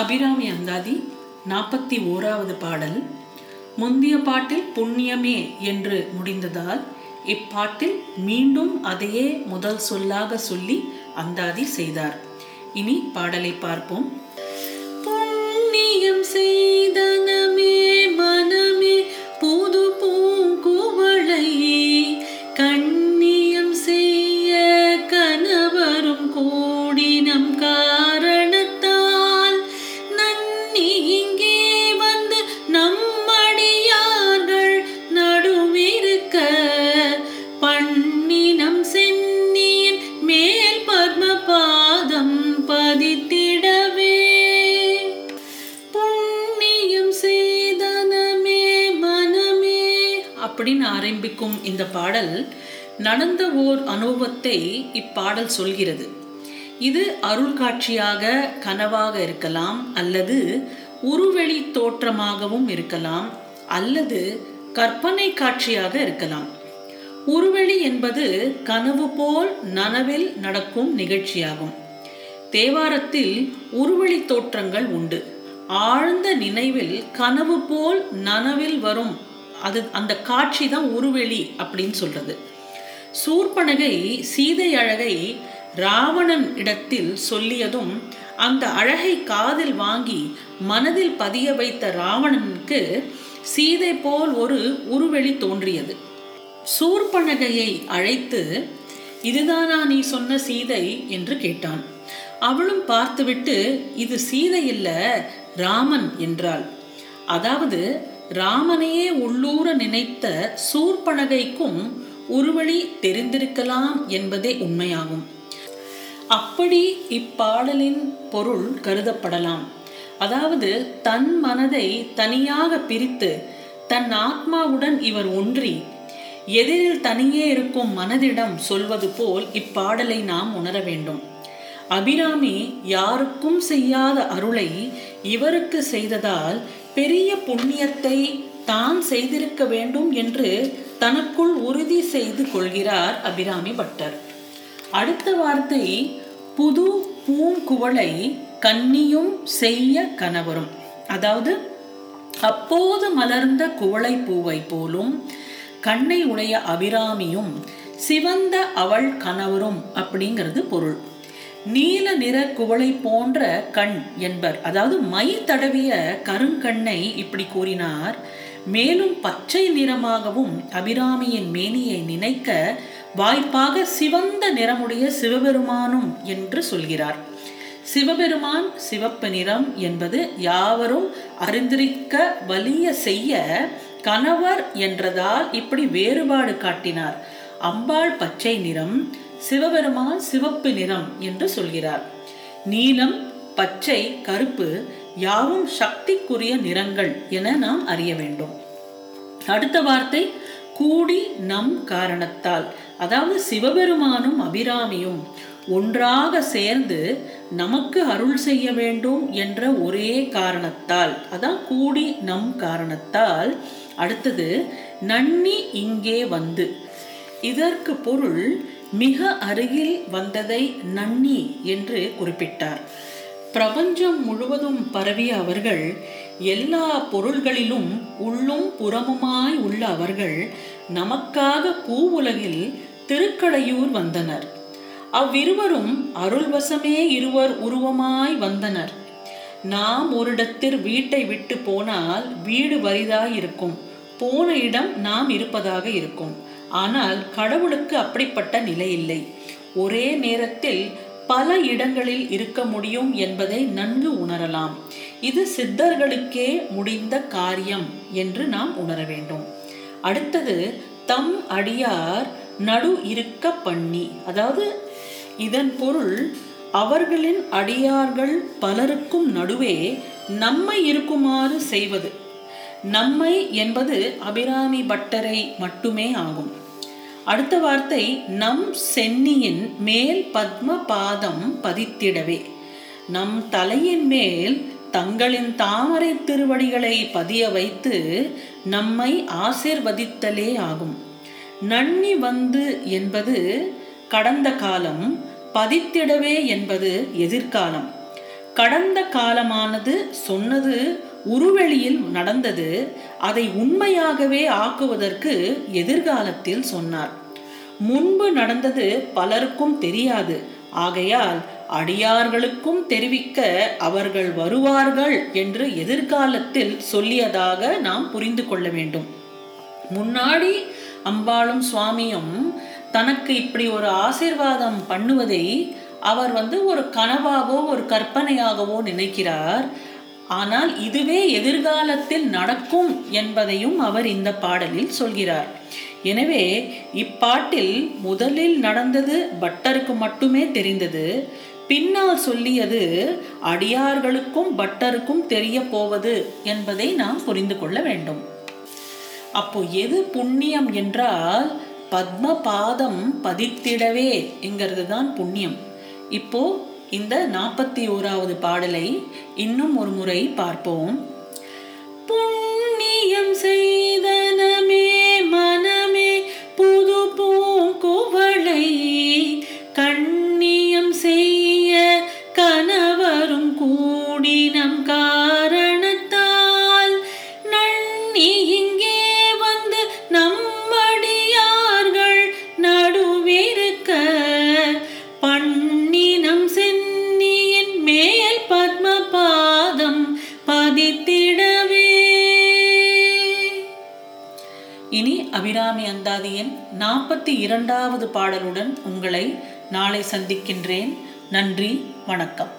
அபிராமி அந்தாதி நாற்பத்தி ஓராவது பாடல். முந்திய பாட்டில் புண்ணியமே என்று முடிந்ததால் இப்பாட்டில் மீண்டும் அதையே முதல் சொல்லாக சொல்லி அந்தாதி செய்தார். இனி பாடலை பார்ப்போம். புண்ணியம் செய் அப்படின்னு ஆரம்பிக்கும் இந்த பாடல் நடந்த ஓர் அனுபவத்தை இப்பாடல் சொல்கிறது. இது அருள் காட்சியாக கனவாக இருக்கலாம் அல்லது உருவெளி தோற்றமாகவும் இருக்கலாம் அல்லது கற்பனை காட்சியாக இருக்கலாம். உருவெளி என்பது கனவு போல் நனவில் நடக்கும் நிகழ்ச்சியாகும். தேவாரத்தில் உருவெளி தோற்றங்கள் உண்டு. ஆழ்ந்த நினைவில் கனவு போல் நனவில் வரும் அது அந்த காட்சி தான் உருவெளி அப்படின்னு சொல்றது. சூர்பனகை சீதை அழகை ராவணன் இடத்தில் சொல்லியதும் அந்த அழகை காதில் வாங்கி மனதில் பதிய வைத்த ராவணனுக்கு சீதை போல் ஒரு உருவெளி தோன்றியது. சூர்பனகையை அழைத்து இதுதானா நீ சொன்ன சீதை? என்று கேட்டான். அவளும் பார்த்துவிட்டு இது சீதை இல்ல ராமன் என்றாள். அதாவது ராமனையே உள்ளூர நினைத்த சூர்பனகைக்கும் உருவழி தெரிந்திருக்கலாம் என்பதே உண்மையாகும். அப்படி இப்பாடலின் பொருள் கருதப்படலாம். அதாவது தன் மனதை தனியாக பிரித்து தன் ஆத்மாவுடன் இவர் ஒன்றி எதிரில் தனியே இருக்கும் மனதிடம் சொல்வது போல் இப்பாடலை நாம் உணர வேண்டும். அபிராமி யாருக்கும் செய்யாத அருளை இவருக்கு செய்ததால் பெரிய புண்ணியத்தை தான் செய்திருக்க வேண்டும் என்று தனக்குள் உறுதி செய்து கொள்கிறார் அபிராமி பட்டர். அடுத்த வார்த்தை புது பூங்குவளை கன்னியும் செய்ய கணவரும். அதாவது அப்போது மலர்ந்த குவளை பூவை போலும் கண்ணை உடைய அபிராமியும் சிவந்த அவள் கணவரும் அப்படிங்கிறது பொருள். நீல நிற குவளை போன்ற கண் என்பர். அதாவது மை தடவிய கருங்கண்ணை இப்படி கூறினார். மேலும் பச்சை நிறமாகவும் அபிராமியின் மேனியை நினைக்க வாய்ப்பாக சிவந்த நிறமுடைய சிவபெருமானும் என்று சொல்கிறார். சிவபெருமான் சிவப்பு நிறம் என்பது யாவரும் அறிந்திருக்க வலிய செய்ய கணவர் என்றதால் இப்படி வேறுபாடு காட்டினார். அம்பாள் பச்சை நிறம் சிவபெருமான் சிவப்பு நிறம் என்று சொல்கிறார். நீலம் பச்சை கருப்பு யாவும் சக்திக்குரிய நிறங்கள் என நாம் அறிய வேண்டும். அடுத்த வார்த்தை கூடி நம் காரணத்தால் அதாவது சிவபெருமானும் அபிராமியும் ஒன்றாக சேர்ந்து நமக்கு அருள் செய்ய வேண்டும் என்ற ஒரே காரணத்தால் அதான் கூடி நம் காரணத்தால் அடுத்தது நன்னி இங்கே வந்து இதற்கு பொருள் மிக அருகில் வந்ததை நன்னி என்று குறிப்பிட்டார். பிரபஞ்சம் முழுவதும் பரவிய அவர்கள் எல்லா பொருள்களிலும் உள்ளும் புறமுமாய் உள்ள அவர்கள் நமக்காக பூவுலகில் திருக்கடையூர் வந்தனர். அவ்விருவரும் அருள்வசமே இருவர் உருவமாய் வந்தனர். நாம் ஓரிடத்தில் வீட்டை விட்டு போனால் வீடு வரிதாய் இருக்கும் போன இடம் நாம் இருப்பதாக இருக்கும். ஆனால் கடவுளுக்கு அப்படிப்பட்ட நிலை இல்லை. ஒரே நேரத்தில் பல இடங்களில் இருக்க முடியும் என்பதை நன்கு உணரலாம். இது சித்தர்களுக்கே முடிந்த காரியம் என்று நாம் உணர வேண்டும். அடுத்தது தம் அடியார் நடு இருக்க பண்ணி. அதாவது இதன் பொருள் அவர்களின் அடியார்கள் பலருக்கும் நடுவே நம்மை இருக்குமாறு செய்வது. நம்மை என்பது அபிராமி பட்டரை மட்டுமே ஆகும். அடுத்த வார்த்தை நம் சென்னியின் மேல் பத்ம பாதம் பதித்திடவே. நம் தலையின் மேல் தங்களின் தாமரை திருவடிகளை பதிய வைத்து நம்மை ஆசிர்வதித்தலே ஆகும். நன்னி வந்து என்பது கடந்த காலம் பதித்திடவே என்பது எதிர்காலம். கடந்த காலமானது சொன்னது உருவெளியில் நடந்தது அதை உண்மையாகவே ஆக்குவதற்கு எதிர்காலத்தில் சொன்னார். முன்பு நடந்தது பலருக்கும் தெரியாது. ஆகையால் அடியார்களுக்கும் தெரிவிக்க அவர்கள் வருவார்கள் என்று எதிர்காலத்தில் சொல்லியதாக நாம் புரிந்து கொள்ள வேண்டும். முன்னாடி அம்பாளும் சுவாமியும் தனக்கு இப்படி ஒரு ஆசிர்வாதம் பண்ணுவதை அவர் வந்து ஒரு கனவாகவோ ஒரு கற்பனையாகவோ நினைக்கிறார். ஆனால் இதுவே எதிர்காலத்தில் நடக்கும் என்பதையும் அவர் இந்த பாடலில் சொல்கிறார். எனவே இப்பாட்டில் முதலில் நடந்தது பட்டருக்கு மட்டுமே தெரிந்தது பின்னால் சொல்லியது அடியார்களுக்கும் பட்டருக்கும் தெரிய போவது என்பதை நாம் புரிந்து கொள்ள வேண்டும். அப்போ எது புண்ணியம் என்றால் பத்ம பாதம் பதித்திடவே என்கிறது தான் புண்ணியம். இப்போ இந்த நாற்பத்தி ஓராவது பாடலை இன்னும் ஒரு முறை பார்ப்போம். புண்ணியம் செய் இனி அபிராமி அந்தாதியின் நாற்பத்தி இரண்டாவது பாடலுடன் உங்களை நாளை சந்திக்கின்றேன். நன்றி வணக்கம்.